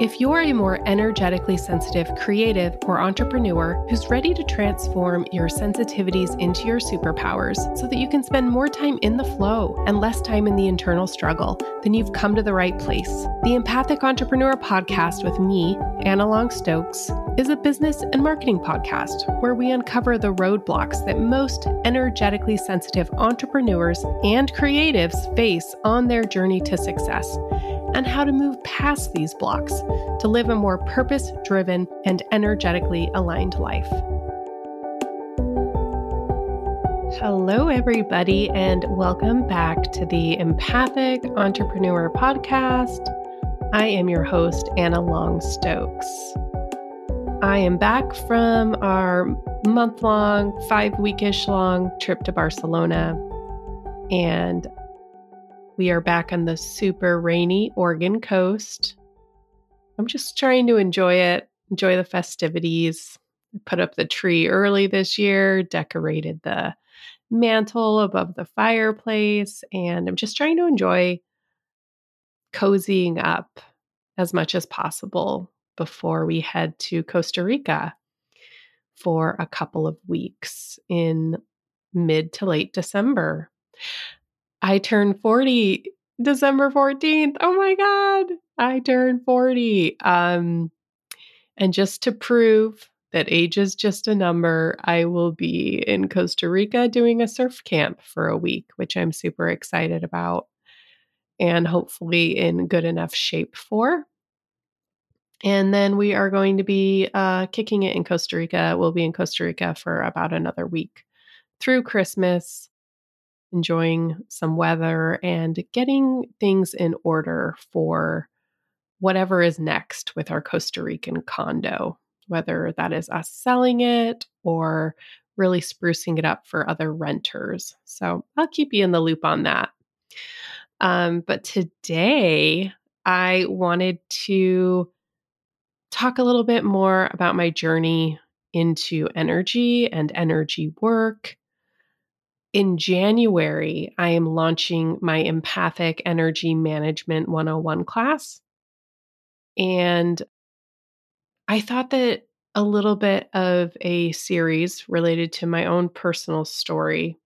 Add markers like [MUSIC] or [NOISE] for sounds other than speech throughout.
If you're a more energetically sensitive, creative, or entrepreneur who's ready to transform your sensitivities into your superpowers so that you can spend more time in the flow and less time in the internal struggle, then you've come to the right place. The Empathic Entrepreneur podcast with me, Anna Long Stokes, is a business and marketing podcast where we uncover the roadblocks that most energetically sensitive entrepreneurs and creatives face on their journey to success and how to move past these blocks to live a more purpose driven and energetically aligned life. Hello, everybody, and welcome back to the Empathic Entrepreneur Podcast. I am your host, Anna Long Stokes. I am back from our month long, five weekish long trip to Barcelona, and we are back on the super rainy Oregon coast. I'm just trying to enjoy it, enjoy the festivities. Put up the tree early this year, decorated the mantle above the fireplace, and I'm just trying to enjoy cozying up as much as possible before we head to Costa Rica for a couple of weeks in mid to late December. I turned 40 December 14th. Oh my God. I turned 40. Um, and just to prove that age is just a number, I will be in Costa Rica doing a surf camp for a week, which I'm super excited about and hopefully in good enough shape for. And then we are going to be uh, kicking it in Costa Rica. We'll be in Costa Rica for about another week through Christmas enjoying some weather, and getting things in order for whatever is next with our Costa Rican condo, whether that is us selling it or really sprucing it up for other renters. So I'll keep you in the loop on that. Um, but today, I wanted to talk a little bit more about my journey into energy and energy work in January, I am launching my Empathic Energy Management 101 class. And I thought that a little bit of a series related to my own personal story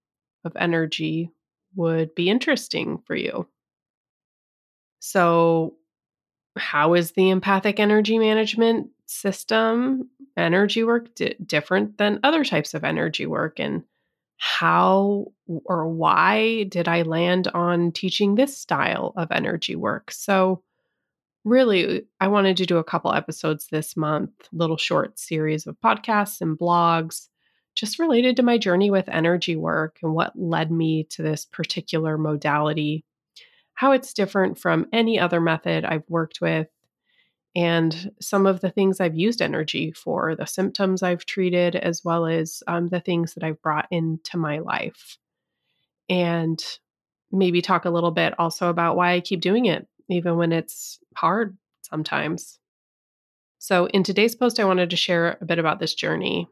of energy would be interesting for you. So, how is the empathic energy management system energy work d- different than other types of energy work? And how or why did I land on teaching this style of energy work? So, really, I wanted to do a couple episodes this month, little short series of podcasts and blogs, just related to my journey with energy work and what led me to this particular modality, how it's different from any other method I've worked with, and some of the things I've used energy for, the symptoms I've treated, as well as um, the things that I've brought into my life. And maybe talk a little bit also about why I keep doing it, even when it's hard sometimes. So, in today's post, I wanted to share a bit about this journey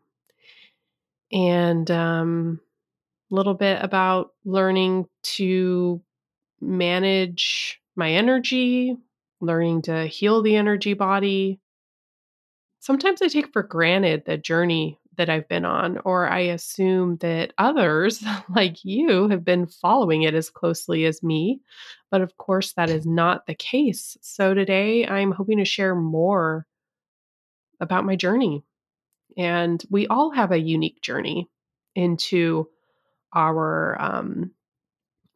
and um, a little bit about learning to manage my energy, learning to heal the energy body. Sometimes I take for granted the journey that I've been on, or I assume that others [LAUGHS] like you have been following it as closely as me. But of course, that is not the case. So today I'm hoping to share more about my journey. And we all have a unique journey into our, um,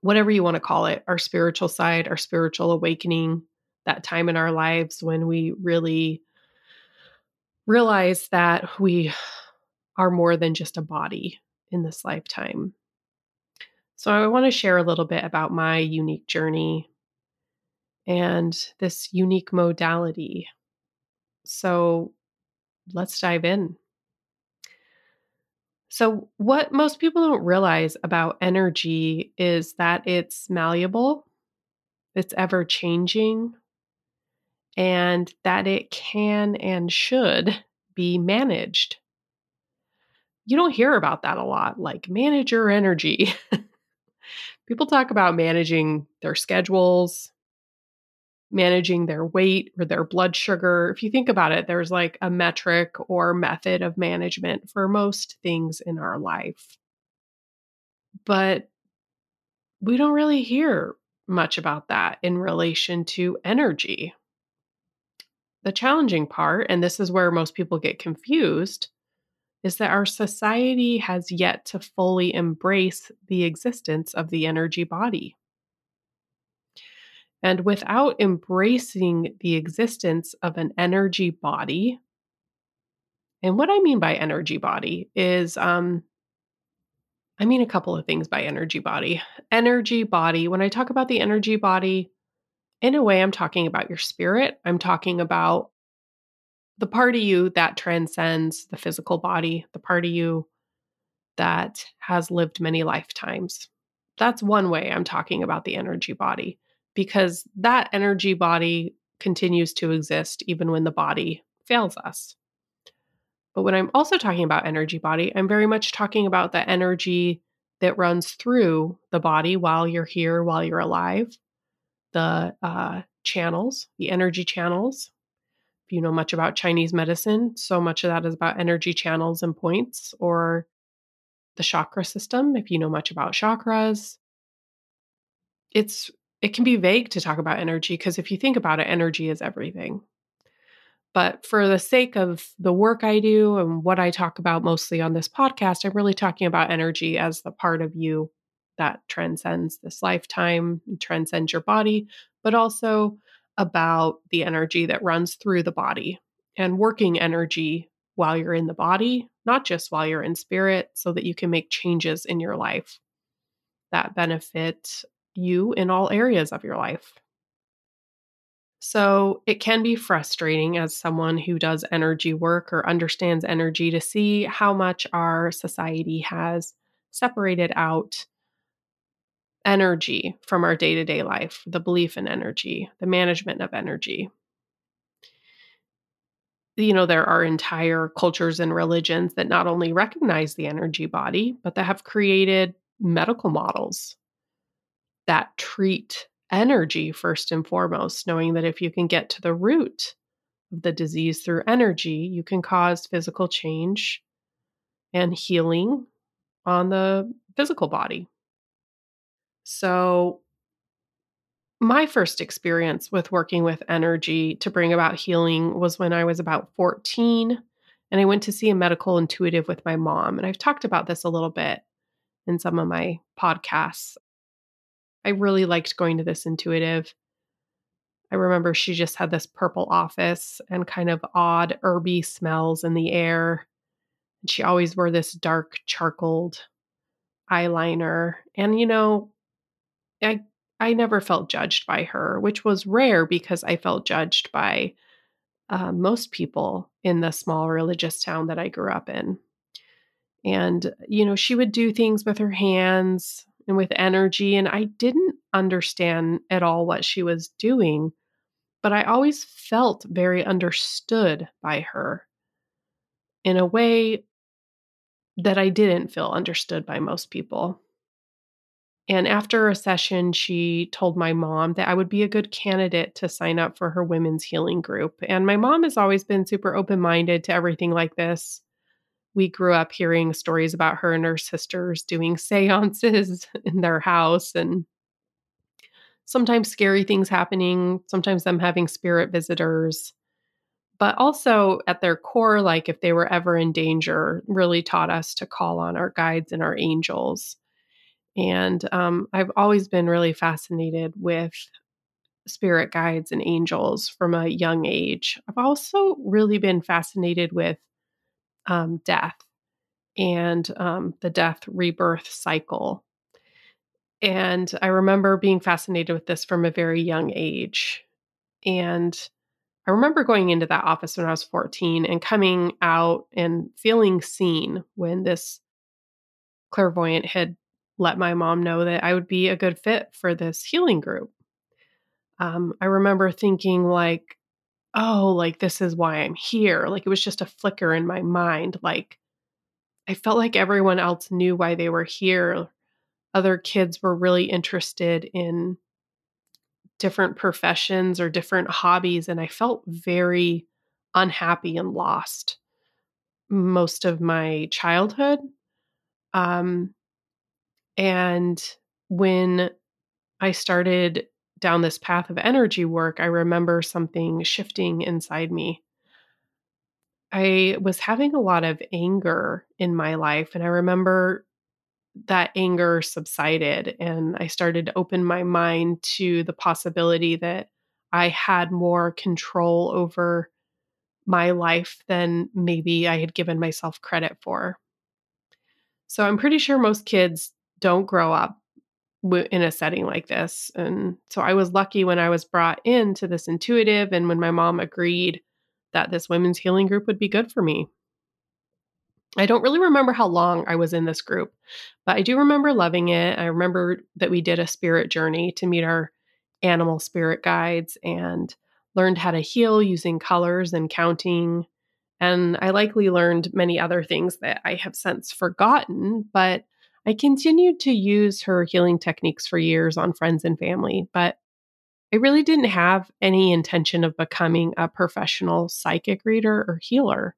whatever you want to call it, our spiritual side, our spiritual awakening, that time in our lives when we really realize that we are more than just a body in this lifetime. So, I want to share a little bit about my unique journey and this unique modality. So, let's dive in. So, what most people don't realize about energy is that it's malleable, it's ever changing, and that it can and should be managed. You don't hear about that a lot, like manage your energy. People talk about managing their schedules, managing their weight or their blood sugar. If you think about it, there's like a metric or method of management for most things in our life. But we don't really hear much about that in relation to energy. The challenging part, and this is where most people get confused, is that our society has yet to fully embrace the existence of the energy body. And without embracing the existence of an energy body, and what I mean by energy body is, um, I mean a couple of things by energy body. Energy body, when I talk about the energy body, in a way, I'm talking about your spirit. I'm talking about the part of you that transcends the physical body, the part of you that has lived many lifetimes. That's one way I'm talking about the energy body because that energy body continues to exist even when the body fails us. But when I'm also talking about energy body, I'm very much talking about the energy that runs through the body while you're here, while you're alive, the uh, channels, the energy channels if you know much about Chinese medicine, so much of that is about energy channels and points, or the chakra system, if you know much about chakras. It's it can be vague to talk about energy because if you think about it, energy is everything. But for the sake of the work I do and what I talk about mostly on this podcast, I'm really talking about energy as the part of you that transcends this lifetime, transcends your body, but also about the energy that runs through the body and working energy while you're in the body, not just while you're in spirit, so that you can make changes in your life that benefit you in all areas of your life. So it can be frustrating as someone who does energy work or understands energy to see how much our society has separated out energy from our day to day life, the belief in energy, the management of energy. You know, there are entire cultures and religions that not only recognize the energy body, but that have created medical models that treat energy first and foremost, knowing that if you can get to the root of the disease through energy, you can cause physical change and healing on the physical body. So, my first experience with working with energy to bring about healing was when I was about 14 and I went to see a medical intuitive with my mom. And I've talked about this a little bit in some of my podcasts. I really liked going to this intuitive. I remember she just had this purple office and kind of odd herby smells in the air. And she always wore this dark charcoaled eyeliner. And, you know, I I never felt judged by her, which was rare because I felt judged by uh, most people in the small religious town that I grew up in. And, you know, she would do things with her hands and with energy. And I didn't understand at all what she was doing, but I always felt very understood by her in a way that I didn't feel understood by most people. And after a session, she told my mom that I would be a good candidate to sign up for her women's healing group. And my mom has always been super open minded to everything like this. We grew up hearing stories about her and her sisters doing [LAUGHS] seances in their house and sometimes scary things happening, sometimes them having spirit visitors. But also at their core, like if they were ever in danger, really taught us to call on our guides and our angels and um, I've always been really fascinated with spirit guides and angels from a young age. I've also really been fascinated with um, death and um, the death rebirth cycle. And I remember being fascinated with this from a very young age. And I remember going into that office when I was 14 and coming out and feeling seen when this clairvoyant had let my mom know that I would be a good fit for this healing group. Um, I remember thinking, like, oh, like this is why I'm here. Like it was just a flicker in my mind. Like I felt like everyone else knew why they were here. Other kids were really interested in different professions or different hobbies, and I felt very unhappy and lost most of my childhood. Um, and when I started down this path of energy work, I remember something shifting inside me. I was having a lot of anger in my life, and I remember that anger subsided and I started to open my mind to the possibility that I had more control over my life than maybe I had given myself credit for. So I'm pretty sure most kids don't grow up in a setting like this. And so I was lucky when I was brought into this intuitive and when my mom agreed that this women's healing group would be good for me. I don't really remember how long I was in this group, but I do remember loving it. I remember that we did a spirit journey to meet our animal spirit guides and learned how to heal using colors and counting. And I likely learned many other things that I have since forgotten, but I continued to use her healing techniques for years on friends and family. But I really didn't have any intention of becoming a professional psychic reader or healer.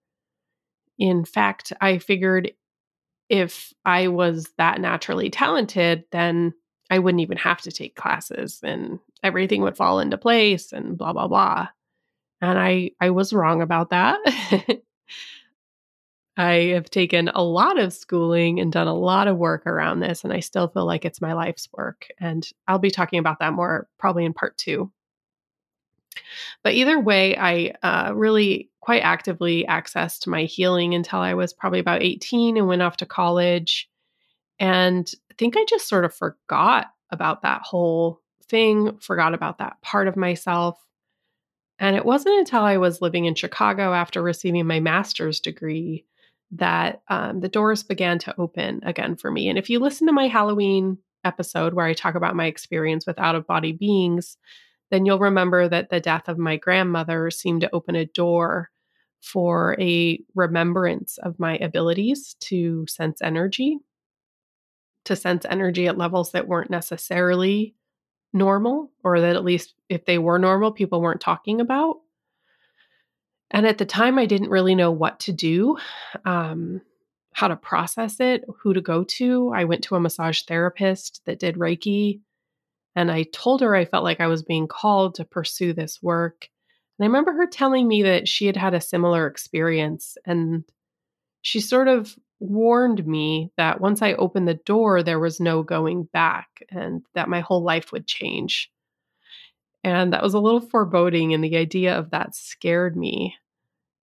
In fact, I figured if I was that naturally talented, then I wouldn't even have to take classes and everything would fall into place and blah blah blah. And I I was wrong about that. [LAUGHS] I have taken a lot of schooling and done a lot of work around this and I still feel like it's my life's work and I'll be talking about that more probably in part 2. But either way, I uh, really quite actively accessed my healing until I was probably about 18 and went off to college. And I think I just sort of forgot about that whole thing, forgot about that part of myself. And it wasn't until I was living in Chicago after receiving my master's degree that um, the doors began to open again for me. And if you listen to my Halloween episode where I talk about my experience with out of body beings, then you'll remember that the death of my grandmother seemed to open a door for a remembrance of my abilities to sense energy, to sense energy at levels that weren't necessarily normal, or that at least if they were normal, people weren't talking about. And at the time, I didn't really know what to do, um, how to process it, who to go to. I went to a massage therapist that did Reiki and I told her I felt like I was being called to pursue this work. And I remember her telling me that she had had a similar experience. And she sort of warned me that once I opened the door, there was no going back and that my whole life would change. And that was a little foreboding. And the idea of that scared me.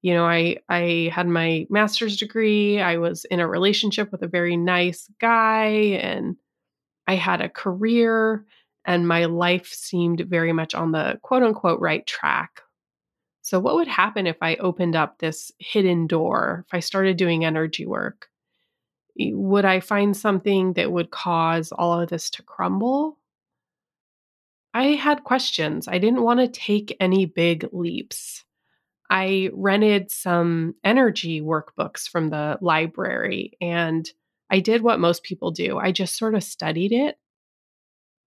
You know, I, I had my master's degree. I was in a relationship with a very nice guy and I had a career and my life seemed very much on the quote unquote right track. So, what would happen if I opened up this hidden door, if I started doing energy work? Would I find something that would cause all of this to crumble? I had questions. I didn't want to take any big leaps. I rented some energy workbooks from the library and I did what most people do. I just sort of studied it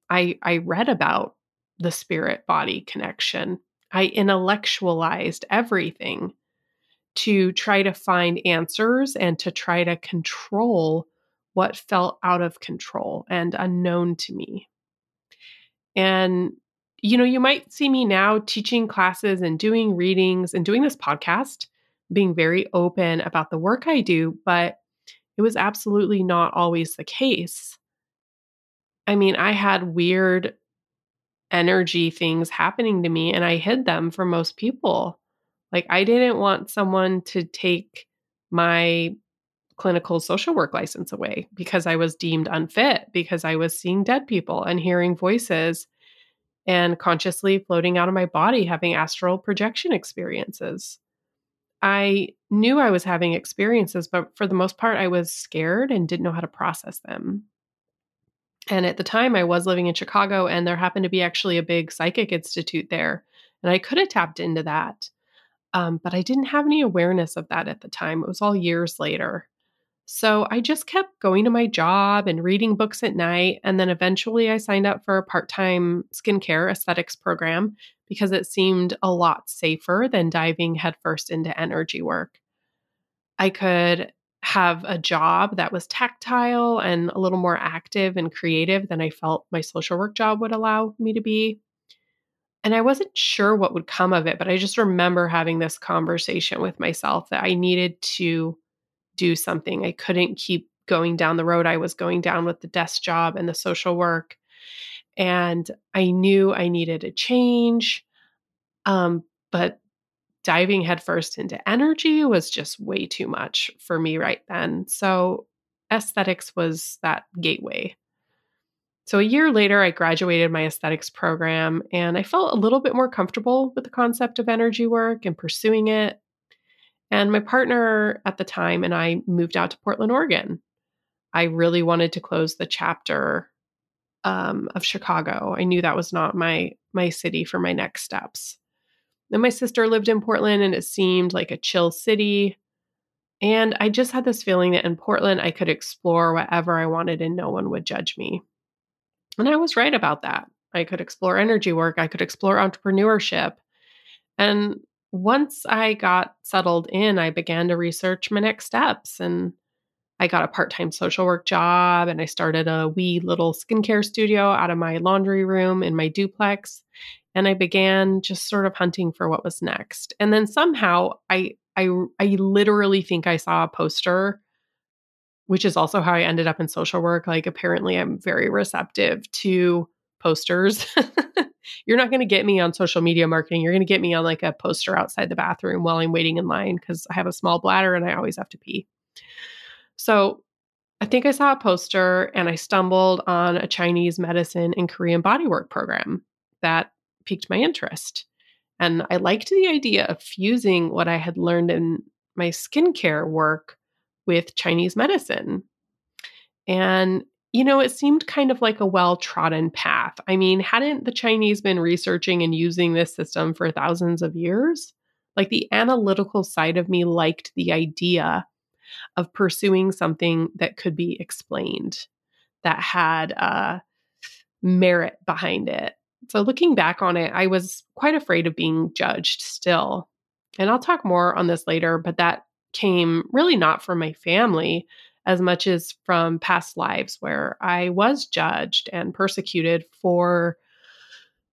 I, I read about the spirit body connection. I intellectualized everything to try to find answers and to try to control what felt out of control and unknown to me. And, you know, you might see me now teaching classes and doing readings and doing this podcast, being very open about the work I do, but it was absolutely not always the case. I mean, I had weird energy things happening to me and I hid them from most people. Like, I didn't want someone to take my clinical social work license away because I was deemed unfit, because I was seeing dead people and hearing voices and consciously floating out of my body, having astral projection experiences. I knew I was having experiences, but for the most part, I was scared and didn't know how to process them. And at the time, I was living in Chicago, and there happened to be actually a big psychic institute there. And I could have tapped into that. Um, but I didn't have any awareness of that at the time. It was all years later. So I just kept going to my job and reading books at night. And then eventually I signed up for a part time skincare aesthetics program because it seemed a lot safer than diving headfirst into energy work. I could have a job that was tactile and a little more active and creative than I felt my social work job would allow me to be. And I wasn't sure what would come of it, but I just remember having this conversation with myself that I needed to do something. I couldn't keep going down the road I was going down with the desk job and the social work. And I knew I needed a change. Um, but diving headfirst into energy was just way too much for me right then. So aesthetics was that gateway. So a year later, I graduated my aesthetics program and I felt a little bit more comfortable with the concept of energy work and pursuing it. And my partner at the time and I moved out to Portland, Oregon. I really wanted to close the chapter um, of Chicago. I knew that was not my my city for my next steps. Then my sister lived in Portland and it seemed like a chill city. And I just had this feeling that in Portland I could explore whatever I wanted and no one would judge me. And I was right about that. I could explore energy work, I could explore entrepreneurship. And once I got settled in, I began to research my next steps and I got a part time social work job and I started a wee little skincare studio out of my laundry room in my duplex. And I began just sort of hunting for what was next. And then somehow I, I, I literally think I saw a poster, which is also how I ended up in social work. Like, apparently, I'm very receptive to posters. [LAUGHS] You're not going to get me on social media marketing. You're going to get me on like a poster outside the bathroom while I'm waiting in line because I have a small bladder and I always have to pee. So I think I saw a poster and I stumbled on a Chinese medicine and Korean bodywork program that piqued my interest. And I liked the idea of fusing what I had learned in my skincare work with Chinese medicine. And, you know, it seemed kind of like a well trodden path. I mean, hadn't the Chinese been researching and using this system for thousands of years? Like the analytical side of me liked the idea of pursuing something that could be explained, that had uh, merit behind it. So, looking back on it, I was quite afraid of being judged still. And I'll talk more on this later, but that came really not from my family as much as from past lives where I was judged and persecuted for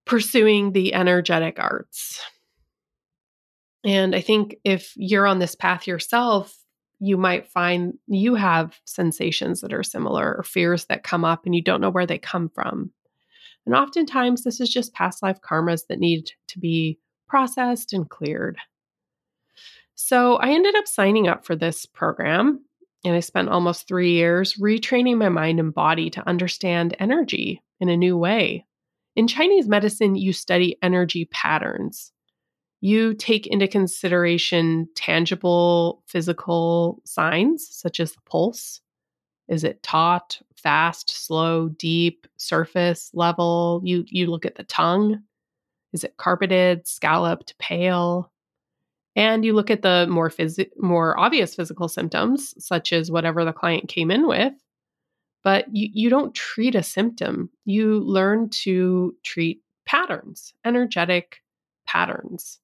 pursuing the energetic arts. And I think if you're on this path yourself, you might find you have sensations that are similar or fears that come up and you don't know where they come from. And oftentimes, this is just past life karmas that need to be processed and cleared. So, I ended up signing up for this program and I spent almost three years retraining my mind and body to understand energy in a new way. In Chinese medicine, you study energy patterns you take into consideration tangible physical signs such as the pulse. Is it taut, fast, slow, deep, surface level? You you look at the tongue. Is it carpeted, scalloped, pale? And you look at the more phys- more obvious physical symptoms, such as whatever the client came in with. But you, you don't treat a symptom. You learn to treat patterns, energetic patterns.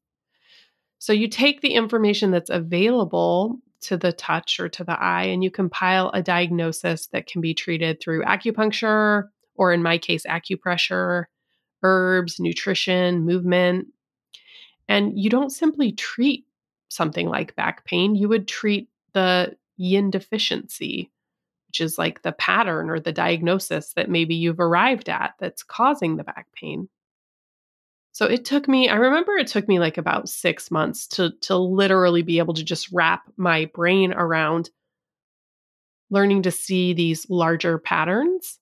So you take the information that's available to the touch or to the eye and you compile a diagnosis that can be treated through acupuncture, or in my case, acupressure, herbs, nutrition, movement. And you don't simply treat something like back pain, you would treat the yin deficiency, which is like the pattern or the diagnosis that maybe you've arrived at that's causing the back pain. So it took me, I remember it took me like about six months to, to literally be able to just wrap my brain around learning to see these larger patterns,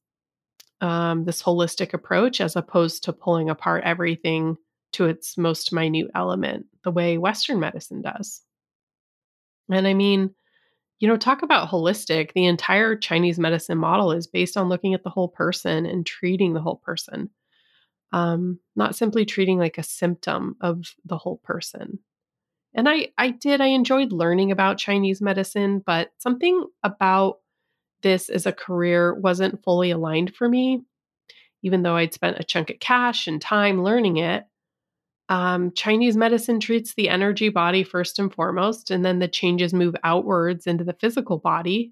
um, this holistic approach, as opposed to pulling apart everything to its most minute element, the way Western medicine does. And I mean, you know, talk about holistic. The entire Chinese medicine model is based on looking at the whole person and treating the whole person um, not simply treating like a symptom of the whole person. And I I did I enjoyed learning about Chinese medicine, but something about this as a career wasn't fully aligned for me. Even though I'd spent a chunk of cash and time learning it, um, Chinese medicine treats the energy body first and foremost, and then the changes move outwards into the physical body.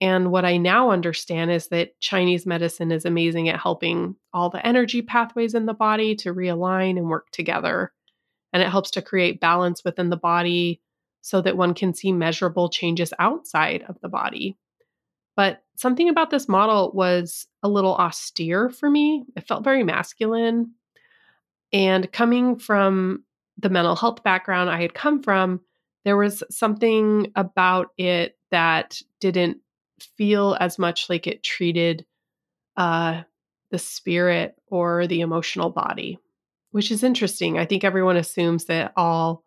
And what I now understand is that Chinese medicine is amazing at helping all the energy pathways in the body to realign and work together. And it helps to create balance within the body so that one can see measurable changes outside of the body. But something about this model was a little austere for me. It felt very masculine. And coming from the mental health background I had come from, there was something about it that didn't feel as much like it treated uh, the spirit or the emotional body, which is interesting. I think everyone assumes that all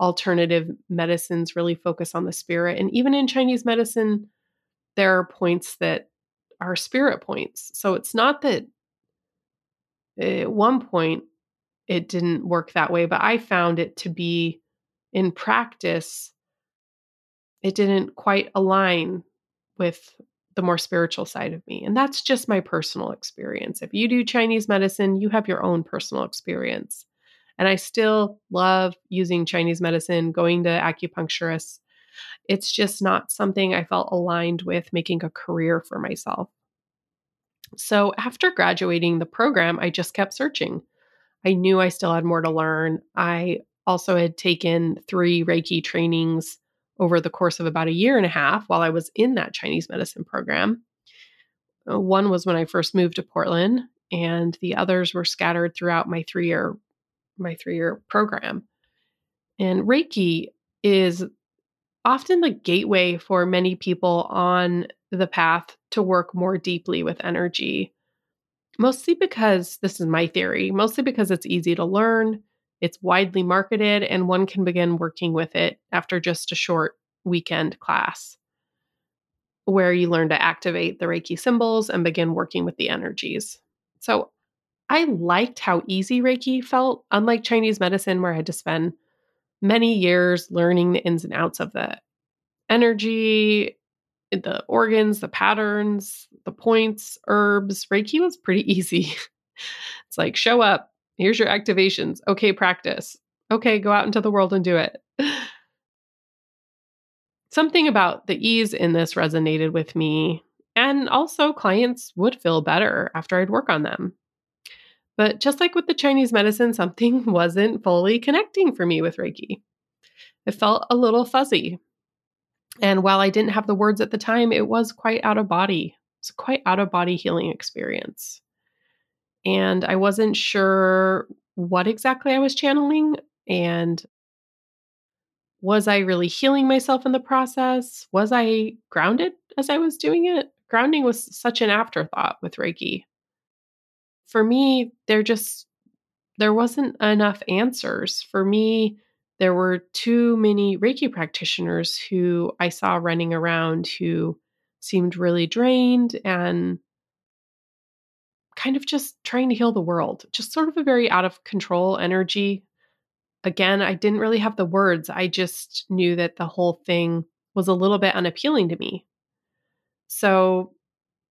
alternative medicines really focus on the spirit. And even in Chinese medicine, there are points that are spirit points. So it's not that at one point it didn't work that way, but I found it to be in practice, it didn't quite align with the more spiritual side of me. And that's just my personal experience. If you do Chinese medicine, you have your own personal experience. And I still love using Chinese medicine, going to acupuncturists. It's just not something I felt aligned with making a career for myself. So after graduating the program, I just kept searching. I knew I still had more to learn. I also had taken three Reiki trainings over the course of about a year and a half while I was in that Chinese medicine program. Uh, one was when I first moved to Portland, and the others were scattered throughout my three year my three year program. And Reiki is often the gateway for many people on the path to work more deeply with energy. Mostly because this is my theory, mostly because it's easy to learn, it's widely marketed, and one can begin working with it after just a short weekend class where you learn to activate the Reiki symbols and begin working with the energies. So I liked how easy Reiki felt, unlike Chinese medicine, where I had to spend many years learning the ins and outs of the energy, the organs, the patterns, the points, herbs. Reiki was pretty [LAUGHS] easy. it's like, show up, here's your activations. Okay, practice. Okay, go out into the world and do it. Something about the ease in this resonated with me, and also clients would feel better after I'd work on them. But just like with the Chinese medicine, something [LAUGHS] wasn't fully connecting for me with Reiki. It felt a little fuzzy. And while I didn't have the words at the time, it was quite out of body. It's quite out of body healing experience. And I wasn't sure what exactly I was channeling and was I really healing myself in the process? Was I grounded as I was doing it? Grounding was such an afterthought with Reiki. For me, there just there wasn't enough answers. For me, there were too many Reiki practitioners who I saw running around who seemed really drained and kind of just trying to heal the world, just sort of a very out of control energy. Again, I didn't really have the words. I just knew that the whole thing was a little bit unappealing to me. So,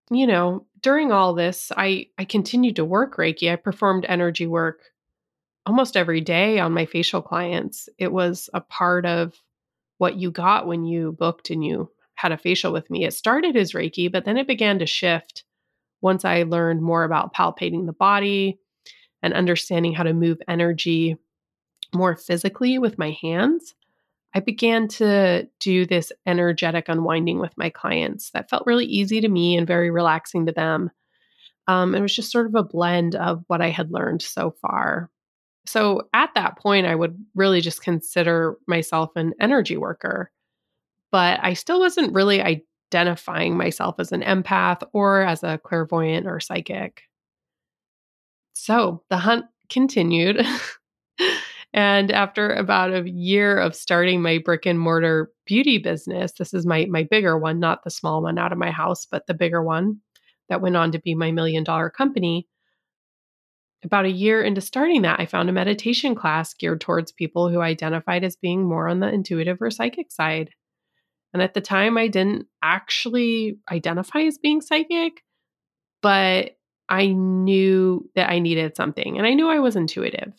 you know, during all this, I I continued to work Reiki. I performed energy work almost every day on my facial clients. It was a part of what you got when you booked and you had a facial with me. It started as Reiki, but then it began to shift once I learned more about palpating the body and understanding how to move energy more physically with my hands. I began to do this energetic unwinding with my clients that felt really easy to me and very relaxing to them. Um, it was just sort of a blend of what I had learned so far. So at that point, I would really just consider myself an energy worker. But I still wasn't really identifying myself as an empath or as a clairvoyant or psychic. So the hunt continued. [LAUGHS] and after about a year of starting my brick and mortar beauty business, this is my my bigger one, not the small one out of my house, but the bigger one that went on to be my million dollar company. About a year into starting that, I found a meditation class geared towards people who identified as being more on the intuitive or psychic side. And at the time, I didn't actually identify as being psychic, but I knew that I needed something and I knew I was intuitive.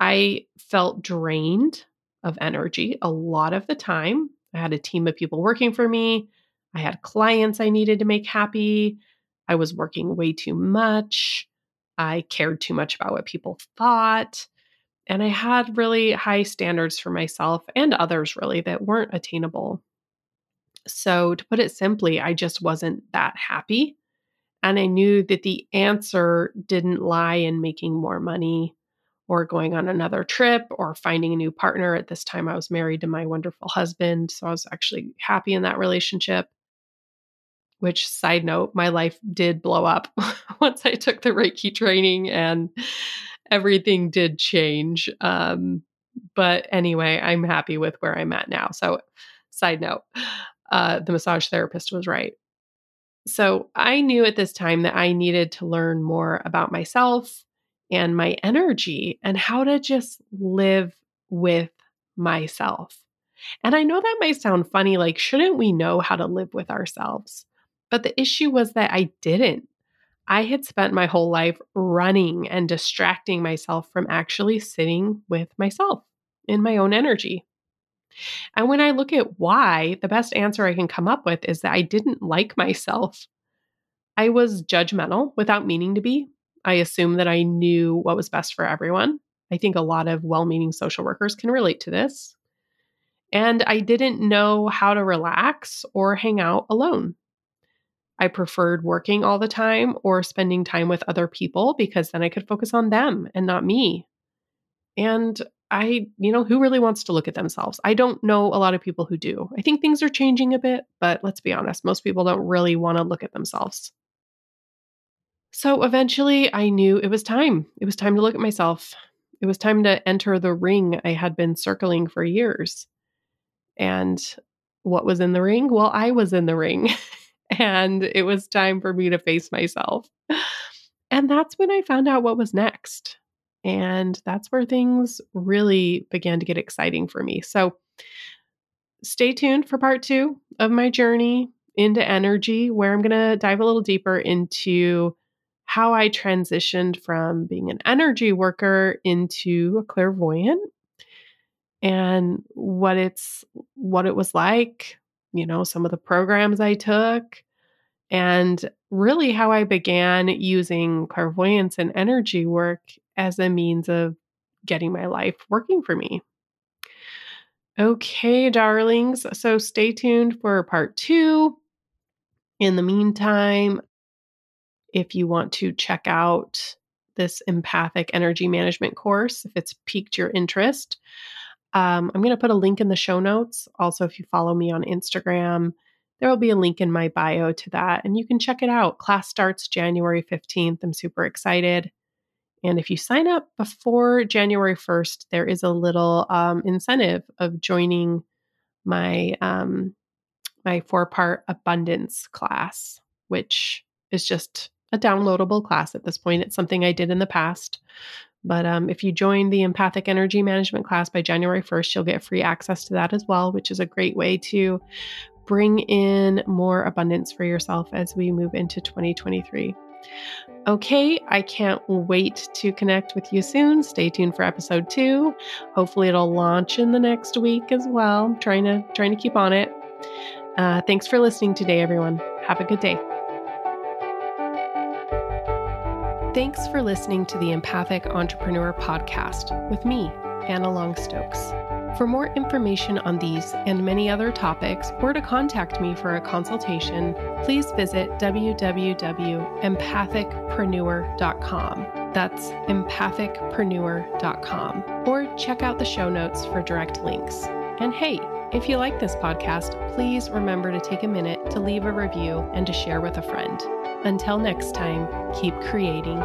I felt drained of energy a lot of the time. I had a team of people working for me. I had clients I needed to make happy. I was working way too much. I cared too much about what people thought. And I had really high standards for myself and others, really, that weren't attainable. So, to put it simply, I just wasn't that happy. And I knew that the answer didn't lie in making more money or going on another trip or finding a new partner. At this time, I was married to my wonderful husband. So, I was actually happy in that relationship which side note, my life did blow up [LAUGHS] once I took the Reiki training and everything did change. Um, but anyway, I'm happy with where I'm at now. So, side note, uh, the massage therapist was right. So, I knew at this time that I needed to learn more about myself and my energy and how to just live with myself. And I know that might sound funny like, shouldn't we know how to live with ourselves? But the issue was that I didn't. I had spent my whole life running and distracting myself from actually sitting with myself in my own energy. And when I look at why, the best answer I can come up with is that I didn't like myself. I was judgmental without meaning to be. I assumed that I knew what was best for everyone. I think a lot of well meaning social workers can relate to this. And I didn't know how to relax or hang out alone. I preferred working all the time or spending time with other people because then I could focus on them and not me. And I, you know, who really wants to look at themselves? I don't know a lot of people who do. I think things are changing a bit, but let's be honest, most people don't really want to look at themselves. So eventually I knew it was time. It was time to look at myself. It was time to enter the ring I had been circling for years. And what was in the ring? Well, I was in the ring. [LAUGHS] and it was time for me to face myself. And that's when I found out what was next. And that's where things really began to get exciting for me. So stay tuned for part two of my journey into energy, where I'm going to dive a little deeper into how I transitioned from being an energy worker into a clairvoyant and what it's what it was like you know, some of the programs I took, and really how I began using clairvoyance and energy work as a means of getting my life working for me. Okay, darlings. So stay tuned for part two. In the meantime, if you want to check out this empathic energy management course, if it's piqued your interest, um, I'm going to put a link in the show notes. Also, if you follow me on Instagram, there will be a link in my bio to that, and you can check it out. Class starts January 15th. I'm super excited. And if you sign up before January 1st, there is a little um, incentive of joining my um, my four part abundance class, which is just a downloadable class at this point. It's something I did in the past. But um, if you join the empathic energy management class by January 1st, you'll get free access to that as well, which is a great way to bring in more abundance for yourself as we move into 2023. Okay, I can't wait to connect with you soon. Stay tuned for episode two. Hopefully, it'll launch in the next week as well. I'm trying to trying to keep on it. Uh, thanks for listening today, everyone. Have a good day. Thanks for listening to the Empathic Entrepreneur Podcast with me, Anna Long-Stokes. For more information on these and many other topics, or to contact me for a consultation, please visit www.empathicpreneur.com. That's empathicpreneur.com. Or check out the show notes for direct links. And hey, if you like this podcast, please remember to take a minute to leave a review and to share with a friend. Until next time, keep creating.